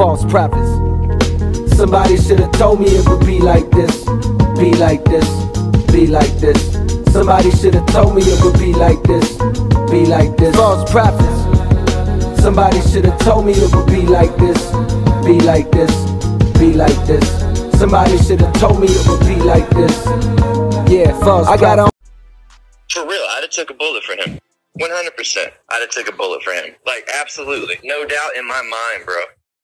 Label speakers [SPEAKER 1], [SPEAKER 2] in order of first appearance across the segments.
[SPEAKER 1] false prophets. Somebody should have told me it would be like this, be like this, be like this. Somebody should have told me it would be like this, be like this. False prophets. Somebody should have told me it would be like this, be like this, be like this. Somebody should have told me it would be like this. Yeah, false. I got on.
[SPEAKER 2] For real, I'd have took a bullet for him. 100%. I'd have took a bullet for him. Like, absolutely. No doubt in my mind, bro.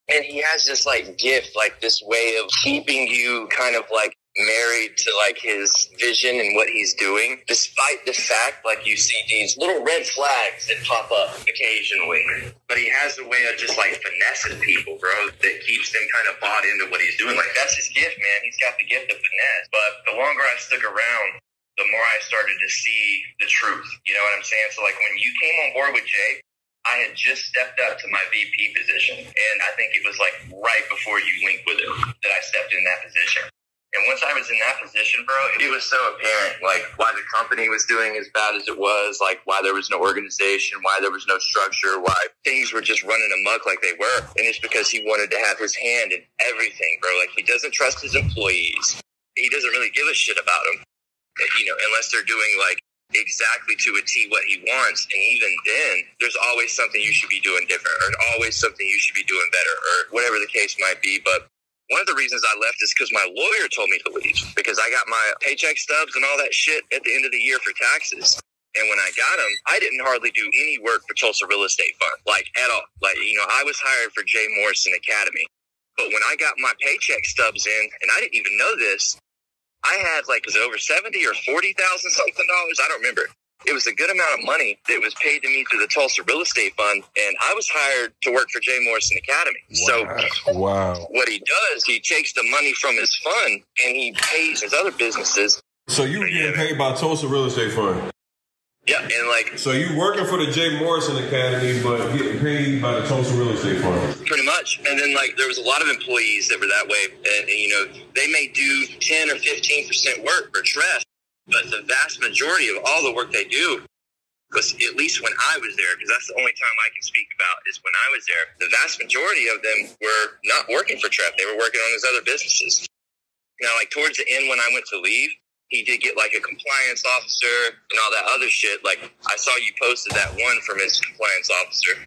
[SPEAKER 2] And he has this, like, gift, like, this way of keeping you kind of, like, married to, like, his vision and what he's doing, despite the fact, like, you see these little red flags that pop up occasionally. But he has a way of just, like, finessing people, bro, that keeps them kind of bought into what he's doing. Like, that's his gift, man. He's got the gift of finesse. But the longer I stuck around, the more I started to see the truth. You know what I'm saying? So like when you came on board with Jay, I had just stepped up to my VP position. And I think it was like right before you linked with him that I stepped in that position. And once I was in that position, bro, it was so apparent, like why the company was doing as bad as it was, like why there was no organization, why there was no structure, why things were just running amok like they were. And it's because he wanted to have his hand in everything, bro. Like he doesn't trust his employees. He doesn't really give a shit about them you know, unless they're doing like exactly to a T what he wants. And even then, there's always something you should be doing different, or always something you should be doing better, or whatever the case might be. But one of the reasons I left is because my lawyer told me to leave because I got my paycheck stubs and all that shit at the end of the year for taxes. And when I got them, I didn't hardly do any work for Tulsa Real Estate Fund, like at all. Like, you know, I was hired for Jay Morrison Academy. But when I got my paycheck stubs in, and I didn't even know this, I had like, was it over 70 or 40,000 something dollars? I don't remember. It was a good amount of money that was paid to me through the Tulsa Real Estate Fund, and I was hired to work for Jay Morrison Academy.
[SPEAKER 3] Wow.
[SPEAKER 2] So,
[SPEAKER 3] wow.
[SPEAKER 2] what he does, he takes the money from his fund and he pays his other businesses.
[SPEAKER 3] So you were getting paid by Tulsa Real Estate Fund.
[SPEAKER 2] Yeah, and like
[SPEAKER 3] So you working for the Jay Morrison Academy, but getting paid by the Tulsa Real Estate Fund.
[SPEAKER 2] Pretty much. And then like there was a lot of employees that were that way, and, and, you know they may do ten or fifteen percent work for Treff, but the vast majority of all the work they do. Because at least when I was there, because that's the only time I can speak about is when I was there, the vast majority of them were not working for Treff. They were working on his other businesses. Now, like towards the end when I went to leave, he did get like a compliance officer and all that other shit. Like I saw you posted that one from his compliance officer.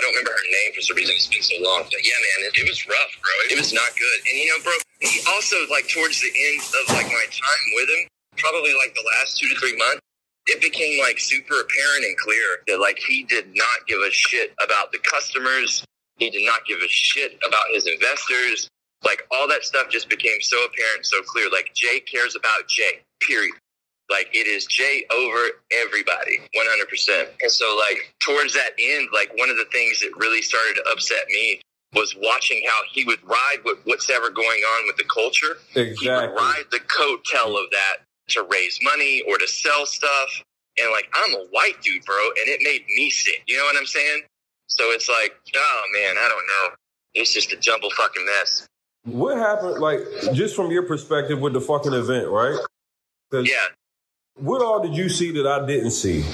[SPEAKER 2] I don't remember her name for some reason. It's been so long. But yeah, man, it, it was rough, bro. It was not good. And you know, bro, he also like towards the end of like my time with him, probably like the last two to three months, it became like super apparent and clear that like he did not give a shit about the customers. He did not give a shit about his investors. Like all that stuff just became so apparent, so clear. Like Jay cares about Jay, period. Like it is Jay over everybody, 100%. And so like towards that end, like one of the things that really started to upset me was watching how he would ride with what's ever going on with the culture. Exactly. He would ride the coattail of that to raise money or to sell stuff. And like, I'm a white dude, bro, and it made me sick. You know what I'm saying? So it's like, oh man, I don't know. It's just a jumble fucking mess.
[SPEAKER 3] What happened, like, just from your perspective with the fucking event, right?
[SPEAKER 2] Yeah,
[SPEAKER 3] What all did you see that I didn't see?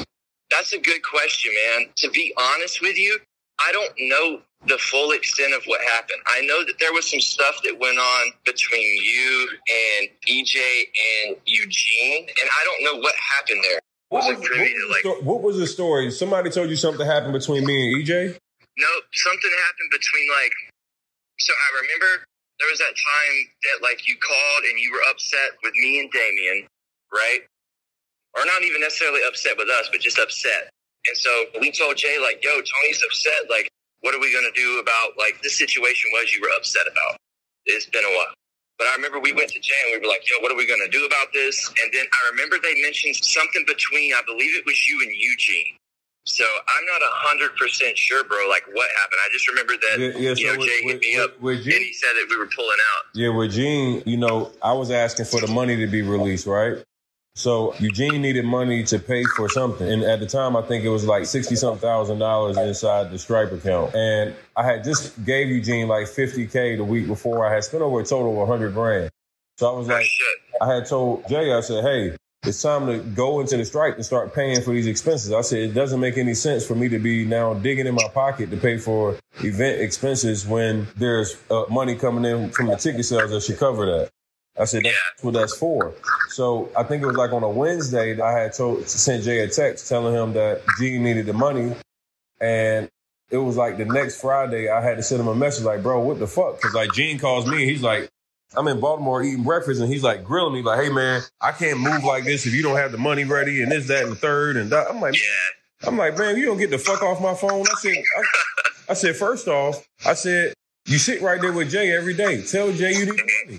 [SPEAKER 2] that's a good question, man. To be honest with you, I don't know the full extent of what happened. I know that there was some stuff that went on between you and EJ and Eugene, and I don't know what happened there.
[SPEAKER 3] What
[SPEAKER 2] Was
[SPEAKER 3] was,
[SPEAKER 2] it privy to,
[SPEAKER 3] what was
[SPEAKER 2] like-
[SPEAKER 3] the sto- what was the story? Somebody told you something happened between me and EJ?
[SPEAKER 2] No, something happened between like. So I remember there was that time that like you called and you were upset with me and Damien, right? Or not even necessarily upset with us, but just upset. And so we told Jay like, "Yo, Tony's upset. Like, what are we gonna do about like this situation? Was you were upset about? It's been a while." But I remember we went to Jay and we were like, "Yo, what are we gonna do about this?" And then I remember they mentioned something between, I believe it was you and Eugene. So I'm not a hundred percent sure, bro. Like what happened? I just remember that
[SPEAKER 3] Yeah, yeah,
[SPEAKER 2] you
[SPEAKER 3] so
[SPEAKER 2] know
[SPEAKER 3] with-
[SPEAKER 2] Jay hit
[SPEAKER 3] with-
[SPEAKER 2] me up
[SPEAKER 3] with
[SPEAKER 2] and he said that we were pulling out.
[SPEAKER 3] Yeah, with Gene, you know, I was asking for the money to be released, right? So Eugene needed money to pay for something. And at the time, I think it was like 60 something thousand dollars inside the Stripe account. And I had just gave Eugene like 50K the week before. I had spent over a total of 100 grand. So I was like! I had told Jay, I said, hey, it's time to go into the Stripe and start paying for these expenses. I said, it doesn't make any sense for me to be now digging in my pocket to pay for event expenses when there's uh, money coming in from the ticket sales that should cover that. I said, that's what that's for. So I think it was like on a Wednesday, I had told, sent Jay a text telling him that G needed the money. And it was like the next Friday, I had to send him a message like, bro, what the fuck? Cause like Gene calls me, and he's like, I'm in Baltimore eating breakfast and he's like grilling me like, hey man, I can't move like this if you don't have the money ready and this, that, and the third. And that. I'm like,
[SPEAKER 2] Yeah.
[SPEAKER 3] I'm like, man, you don't get the fuck off my phone. I said, I, I said, first off, I said, you sit right there with Jay every day. Tell Jay you need the money.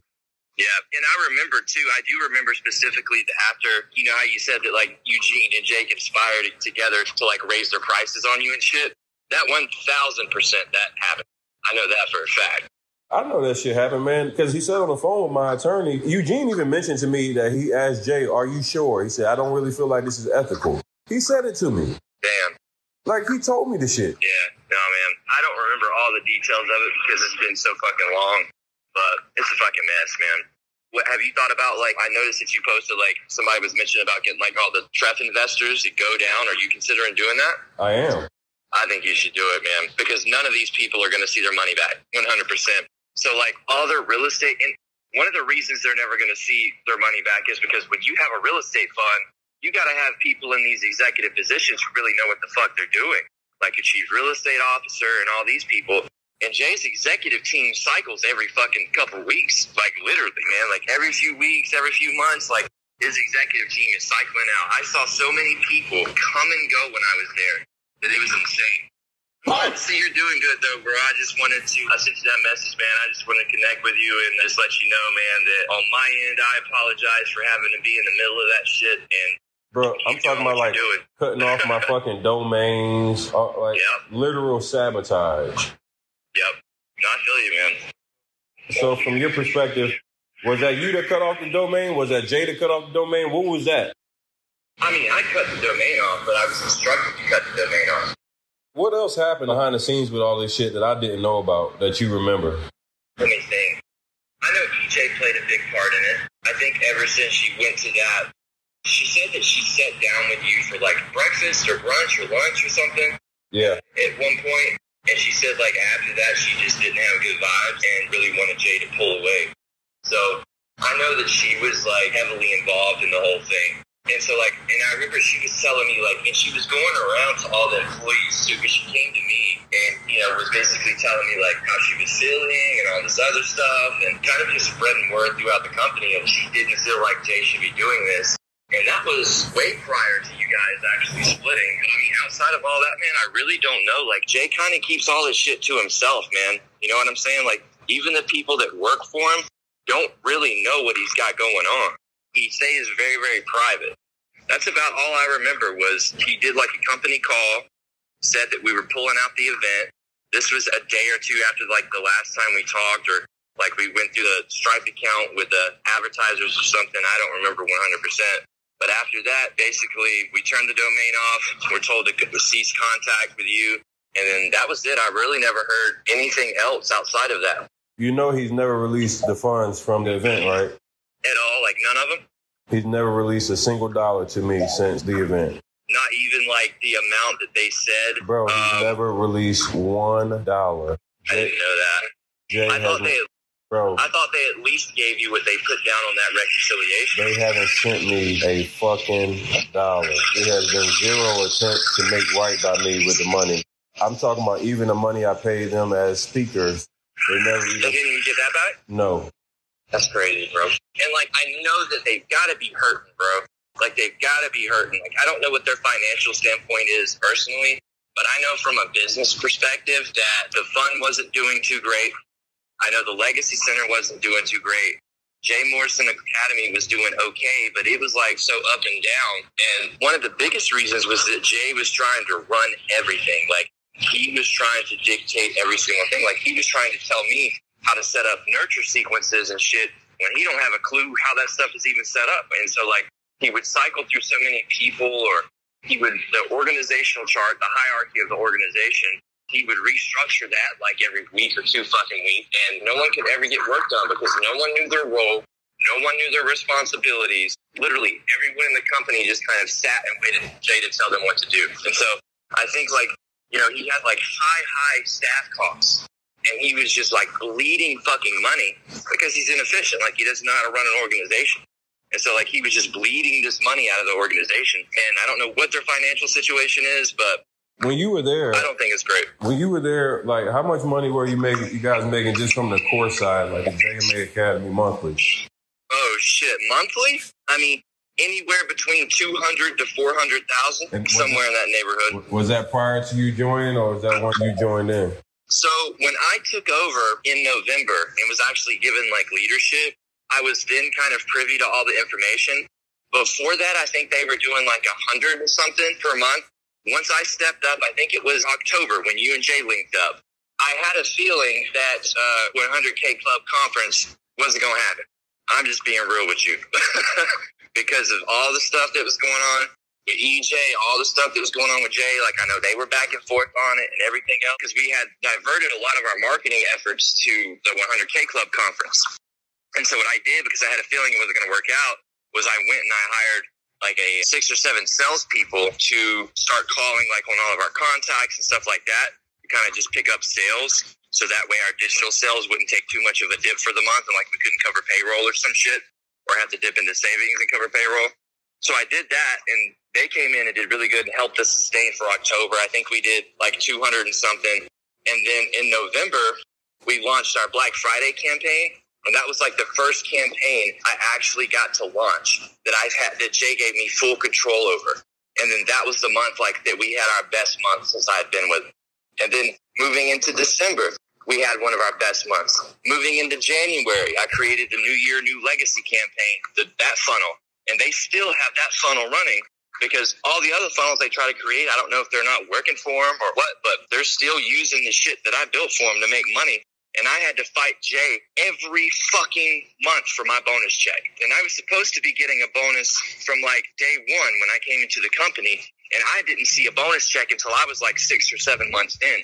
[SPEAKER 2] Yeah, and I remember too. I do remember specifically after you know how you said that like Eugene and Jake conspired together to like raise their prices on you and shit. That one thousand percent that happened. I know that for a fact.
[SPEAKER 3] I know that shit happened, man, because he said on the phone with my attorney, Eugene even mentioned to me that he asked Jay, Are you sure? He said, I don't really feel like this is ethical. He said it to me.
[SPEAKER 2] Damn.
[SPEAKER 3] Like he told me the shit.
[SPEAKER 2] Yeah. No, man. I don't remember all the details of it because it's been so fucking long. But it's a fucking mess, man. What have you thought about? Like, I noticed that you posted like somebody was mentioning about getting like all the Treff investors to go down. Are you considering doing that?
[SPEAKER 3] I am.
[SPEAKER 2] I think you should do it, man, because none of these people are going to see their money back 100%. So, like, all their real estate, and one of the reasons they're never going to see their money back is because when you have a real estate fund, you got to have people in these executive positions who really know what the fuck they're doing, like a chief real estate officer and all these people. And Jay's executive team cycles every fucking couple weeks, like literally, man, like every few weeks, every few months, like his executive team is cycling out. I saw so many people come and go when I was there that it was insane. Well, see, you're doing good though, bro. I just wanted to. I sent you that message, man. I just want to connect with you and just let you know, man, that on my end, I apologize for having to be in the middle of that shit. And
[SPEAKER 3] Bro, I'm talking about like cutting off my fucking domains, uh, like
[SPEAKER 2] Yep.
[SPEAKER 3] literal sabotage.
[SPEAKER 2] Yep, no, I feel you, man.
[SPEAKER 3] So, from your perspective, was that you that cut off the domain? Was that Jay that cut off the domain? What was that?
[SPEAKER 2] I mean, I cut the domain off, but I was instructed to cut the domain off.
[SPEAKER 3] What else happened behind the scenes with all this shit that I didn't know about that you remember?
[SPEAKER 2] Let me think. I know EJ played a big part in it. I think ever since she went to that, she said that she sat down with you for like breakfast or brunch or lunch or something.
[SPEAKER 3] Yeah.
[SPEAKER 2] at one point, and she said like after that she just didn't have good vibes and really wanted Jay to pull away. So I know that she was like heavily involved in the whole thing. And so like, and I remember she was telling me like, and she was going around to all the employees too, because she came to me and you know was basically telling me like how she was feeling and all this other stuff, and kind of just spreading word throughout the company. And she didn't feel like Jay should be doing this. And that was way prior to you guys actually splitting. I mean, outside of all that, man, I really don't know. Like, Jay kind of keeps all his shit to himself, man. You know what I'm saying? Like, even the people that work for him don't really know what he's got going on. He stays very, very private. That's about all I remember was he did like a company call, said that we were pulling out the event. This was a day or two after like the last time we talked or like we went through the Stripe account with the advertisers or something. I don't remember 100%. But after that, basically, we turned the domain off. We're told to cease contact with you. And then that was it. I really never heard anything else outside of that
[SPEAKER 3] You know he's never released the funds from the event, right?
[SPEAKER 2] at all. Like none of them.
[SPEAKER 3] He's never released a single dollar to me since the event.
[SPEAKER 2] Not even like the amount that they said.
[SPEAKER 3] Bro, he's
[SPEAKER 2] Um,
[SPEAKER 3] never released one dollar.
[SPEAKER 2] I didn't know that.
[SPEAKER 3] Jay
[SPEAKER 2] I thought they,
[SPEAKER 3] bro,
[SPEAKER 2] I thought they at least gave you what they put down on that reconciliation.
[SPEAKER 3] they haven't sent me a fucking dollar. There has been zero attempt to make right by me with the money. I'm talking about even the money I paid them as speakers. They never
[SPEAKER 2] They
[SPEAKER 3] even,
[SPEAKER 2] didn't even get that back.
[SPEAKER 3] no.
[SPEAKER 2] That's crazy, bro. And like, I know that they've got to be hurting, bro. Like, they've got to be hurting. Like, I don't know what their financial standpoint is personally, but I know from a business perspective that the fund wasn't doing too great. I know the Legacy Center wasn't doing too great. Jay Morrison Academy was doing okay, but it was like so up and down. And one of the biggest reasons was that Jay was trying to run everything. Like, he was trying to dictate every single thing. Like, he was trying to tell me how to set up nurture sequences and shit when he don't have a clue how that stuff is even set up. And so like he would cycle through so many people or he would the organizational chart, the hierarchy of the organization, he would restructure that like every week or two fucking week and no one could ever get work done because no one knew their role. No one knew their responsibilities. Literally, everyone in the company just kind of sat and waited for Jay to tell them what to do. And so I think, like, you know, he had like high, high staff costs. And he was just like bleeding fucking money because he's inefficient. Like, he doesn't know how to run an organization. And so, like, he was just bleeding this money out of the organization. And I don't know what their financial situation is, but
[SPEAKER 3] When you were there,
[SPEAKER 2] I don't think it's great.
[SPEAKER 3] when you were there, like how much money were you making? You guys making just from the course side, like the JMA Academy monthly?
[SPEAKER 2] Oh shit, monthly? I mean, anywhere between two hundred to four hundred thousand, somewhere in that neighborhood.
[SPEAKER 3] Was that prior to you joining, or was that when you joined in?
[SPEAKER 2] So when I took over in November and was actually given like leadership, I was then kind of privy to all the information. Before that, I think they were doing like a hundred and something per month. Once I stepped up, I think it was October when you and Jay linked up. I had a feeling that uh, 100K Club conference wasn't going to happen. I'm just being real with you because of all the stuff that was going on with EJ, all the stuff that was going on with Jay. Like I know they were back and forth on it and everything else because we had diverted a lot of our marketing efforts to the 100K Club conference. And so what I did because I had a feeling it wasn't going to work out was I went and I hired like a six or seven salespeople to start calling like on all of our contacts and stuff like that to kind of just pick up sales. So that way our digital sales wouldn't take too much of a dip for the month and like we couldn't cover payroll or some shit or have to dip into savings and cover payroll. So I did that and they came in and did really good and helped us sustain for October. I think we did like 200 and something. And then in November, we launched our Black Friday campaign. And that was like the first campaign I actually got to launch that I've had, that Jay gave me full control over. And then that was the month like that we had our best month since I'd been with. And then moving into December, we had one of our best months. Moving into January, I created the New Year, New Legacy campaign, the, that funnel. And they still have that funnel running because all the other funnels they try to create, I don't know if they're not working for them or what, but they're still using the shit that I built for them to make money. And I had to fight Jay every fucking month for my bonus check. And I was supposed to be getting a bonus from like day one when I came into the company. And I didn't see a bonus check until I was like six or seven months in.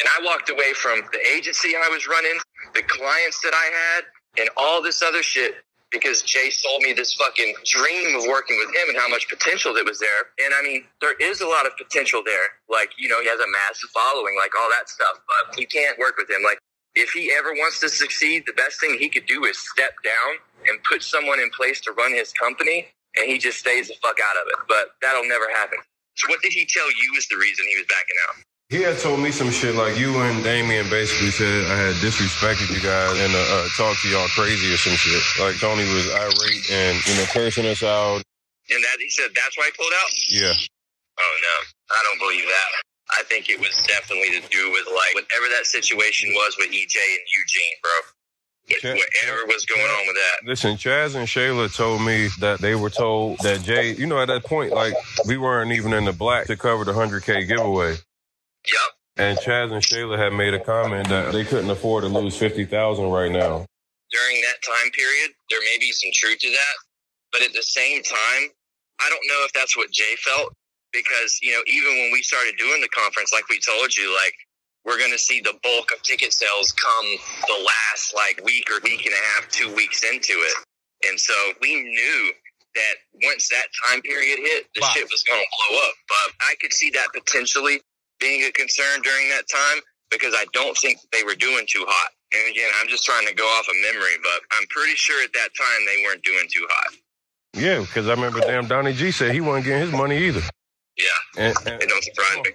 [SPEAKER 2] And I walked away from the agency I was running, the clients that I had, and all this other shit because Jay sold me this fucking dream of working with him and how much potential that was there. And I mean, there is a lot of potential there. Like, you know, he has a massive following, like all that stuff, but you can't work with him. Like, if he ever wants to succeed, the best thing he could do is step down and put someone in place to run his company, and he just stays the fuck out of it. But that'll never happen. So, what did he tell you is the reason he was backing out?
[SPEAKER 3] He had told me some shit like you and Damien basically said I had disrespected you guys and uh, uh, talked to y'all crazy or some shit. Like Tony was irate and you know cursing us out.
[SPEAKER 2] And that he said that's why he pulled out.
[SPEAKER 3] Yeah,
[SPEAKER 2] Oh no, I don't believe that. I think it was definitely to do with like whatever that situation was with EJ and Eugene, bro.
[SPEAKER 3] Check-
[SPEAKER 2] Whatever was going on with that.
[SPEAKER 3] Listen, Chaz and Shayla told me that they were told that Jay, you know, at that point, like we weren't even in the black to cover the 100K giveaway.
[SPEAKER 2] Yep.
[SPEAKER 3] And Chaz and Shayla had made a comment that they couldn't afford to lose 50,000 right now.
[SPEAKER 2] During that time period, there may be some truth to that, but at the same time, I don't know if that's what Jay felt because you know even when we started doing the conference, like we told you, like we're going to see the bulk of ticket sales come the last like week or week and a half, two weeks into it. And so we knew that once that time period hit, the
[SPEAKER 3] Wow.
[SPEAKER 2] shit was going to blow up. But I could see that potentially being a concern during that time because I don't think they were doing too hot. And again, I'm just trying to go off of memory, but I'm pretty sure at that time they weren't doing too hot.
[SPEAKER 3] Yeah, because I remember damn Donnie G said he wasn't getting his money either.
[SPEAKER 2] Yeah,
[SPEAKER 3] And, and
[SPEAKER 2] it don't surprise me.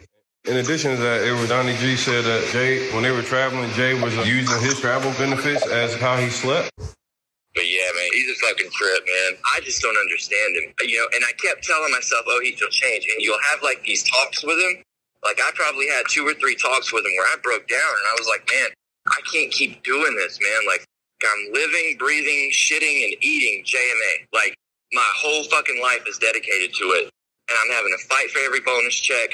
[SPEAKER 3] in addition to that, it was Donnie G said that Jay, when they were traveling, Jay was using his travel benefits as how he slept.
[SPEAKER 2] But yeah, man, he's a fucking trip, man. I just don't understand him. You know, and I kept telling myself, oh, he'll change. And you'll have like these talks with him. Like I probably had two or three talks with him where I broke down and I was like, man, I can't keep doing this, man. Like I'm living, breathing, shitting, and eating JMA. Like my whole fucking life is dedicated to it. And I'm having to fight for every bonus check.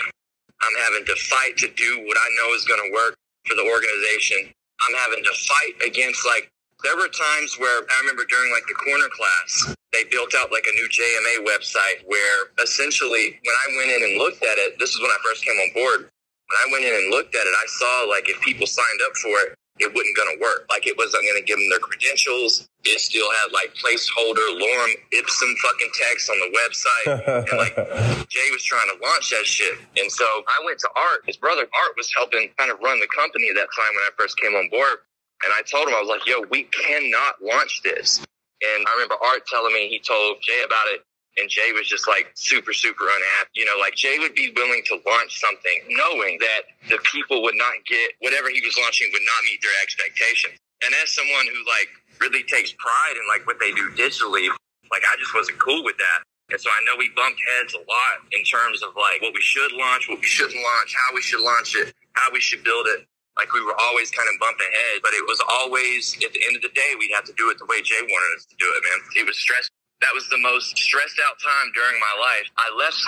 [SPEAKER 2] I'm having to fight to do what I know is going to work for the organization. I'm having to fight against like there were times where I remember during like the corner class, they built out like a new JMA website where essentially when I went in and looked at it, this is when I first came on board. When I went in and looked at it, I saw like if people signed up for it, it wasn't going to work. Like it wasn't going to give them their credentials. It still had like placeholder lorem ipsum fucking text on the website. and like Jay was trying to launch that shit. And so I went to Art. His brother Art was helping kind of run the company at that time when I first came on board. And I told him, I was like, yo, we cannot launch this. And I remember Art telling me he told Jay about it. And Jay was just like super, super unhappy. You know, like Jay would be willing to launch something knowing that the people would not get whatever he was launching would not meet their expectations. And as someone who like really takes pride in like what they do digitally, like I just wasn't cool with that. And so I know we bumped heads a lot in terms of like what we should launch, what we shouldn't launch, how we should launch it, how we should build it. Like we were always kind of bumping heads, but it was always at the end of the day, we'd have to do it the way Jay wanted us to do it, man. It was stressful that was the most stressed out time during my life. I left,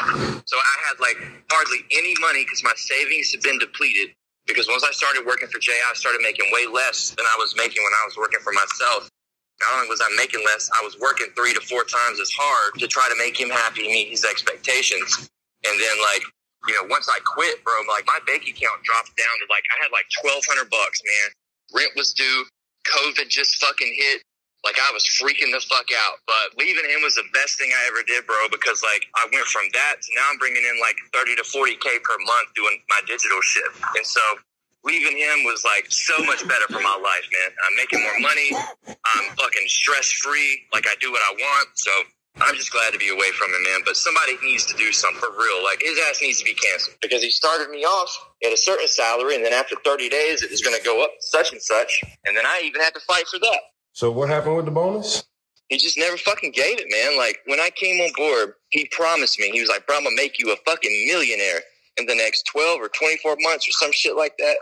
[SPEAKER 2] so I had like hardly any money because my savings had been depleted. Because once I started working for Jay, I started making way less than I was making when I was working for myself. Not only was I making less, I was working three to four times as hard to try to make him happy, meet his expectations. And then, like, you know, once I quit, bro, like my bank account dropped down to like I had like twelve hundred bucks, man. Rent was due. COVID just fucking hit. Like I was freaking the fuck out. But leaving him was the best thing I ever did, bro, because like I went from that to now I'm bringing in like 30 to 40K per month doing my digital shit. And so leaving him was like so much better for my life, man. I'm making more money. I'm fucking stress free. Like I do what I want. So I'm just glad to be away from him, man. But somebody needs to do something for real. Like his ass needs to be canceled because he started me off at a certain salary, and then after 30 days, it was going to go up such and such, and then I even had to fight for that.
[SPEAKER 3] So what happened with the bonus?
[SPEAKER 2] He just never fucking gave it, man. Like when I came on board, he promised me. He was like, "Bro, I'm gonna make you a fucking millionaire in the next 12 or 24 months or some shit like that."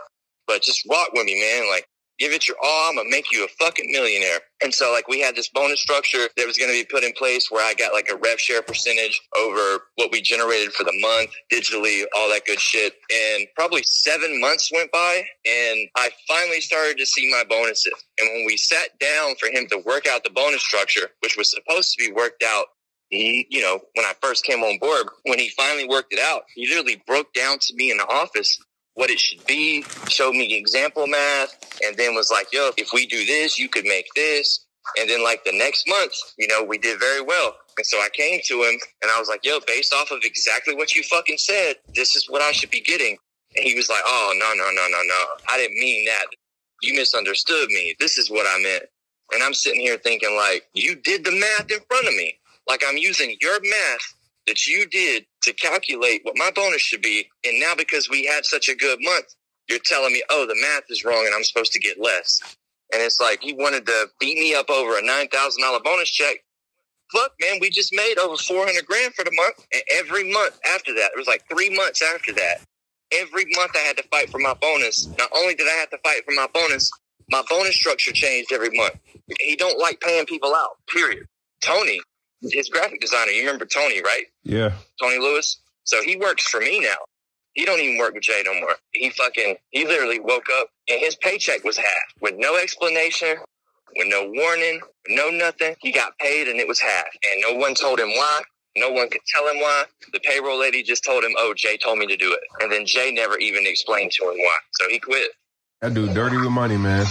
[SPEAKER 2] But just rock with me, man. Like give it your all. I'm gonna make you a fucking millionaire. And so like we had this bonus structure that was gonna be put in place where I got like a rev share percentage over what we generated for the month digitally, all that good shit. And probably seven months went by and I finally started to see my bonuses. And when we sat down for him to work out the bonus structure, which was supposed to be worked out you know, when I first came on board, when he finally worked it out, he literally broke down to me in the office what it should be, showed me example math, and then was like, yo, if we do this, you could make this. And then like the next month, you know, we did very well. And so I came to him and I was like, yo, based off of exactly what you fucking said, this is what I should be getting. And he was like, oh, no, no, no, no, no. I didn't mean that. You misunderstood me. This is what I meant. And I'm sitting here thinking like, you did the math in front of me. Like I'm using your math that you did to calculate what my bonus should be. And now because we had such a good month, you're telling me, oh, the math is wrong and I'm supposed to get less. And it's like he wanted to beat me up over a $9,000 bonus check. Look, man, we just made over 400 grand for the month. And every month after that, it was like three months after that, every month I had to fight for my bonus. Not only did I have to fight for my bonus, my bonus structure changed every month. He don't like paying people out, period. Tony, his graphic designer. You remember Tony, right?
[SPEAKER 3] Yeah.
[SPEAKER 2] Tony Lewis. So he works for me now. He don't even work with Jay no more. He fucking he literally woke up and his paycheck was half with no explanation, with no warning, no nothing. He got paid and it was half. And no one told him why. No one could tell him why. The payroll lady just told him, Oh, Jay told me to do it. And then Jay never even explained to him why. So he quit.
[SPEAKER 3] That dude dirty with money, man.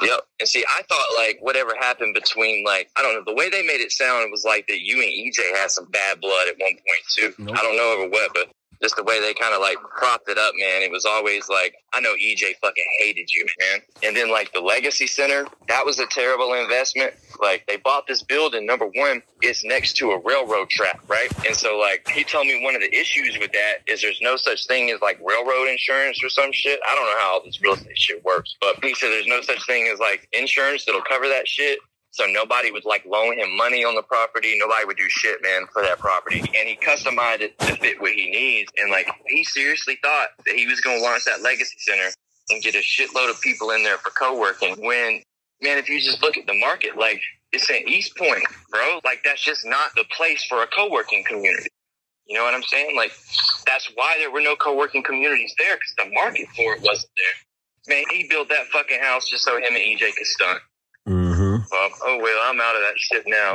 [SPEAKER 2] Yep. And see, I thought like whatever happened between like I don't know the way they made it sound it was like that you and EJ had some bad blood at one point too. Nope. I don't know over what, but just the way they kind of like propped it up, man. It was always like, I know EJ fucking hated you, man. And then like the Legacy Center, that was a terrible investment. Like they bought this building. Number one, it's next to a railroad track, right? And so like he told me one of the issues with that is there's no such thing as like railroad insurance or some shit. I don't know how all this real estate shit works, but he said there's no such thing as like insurance that'll cover that shit. So nobody would like loan him money on the property. Nobody would do shit, man, for that property. And he customized it to fit what he needs. And like, he seriously thought that he was going to launch that legacy center and get a shitload of people in there for co-working. When, man, if you just look at the market, like it's in East Point, bro. Like that's just not the place for a co-working community. You know what I'm saying? Like that's why there were no co-working communities there because the market for it wasn't there. Man, he built that fucking house just so him and EJ could stunt. Well, oh well, I'm out of that shit now.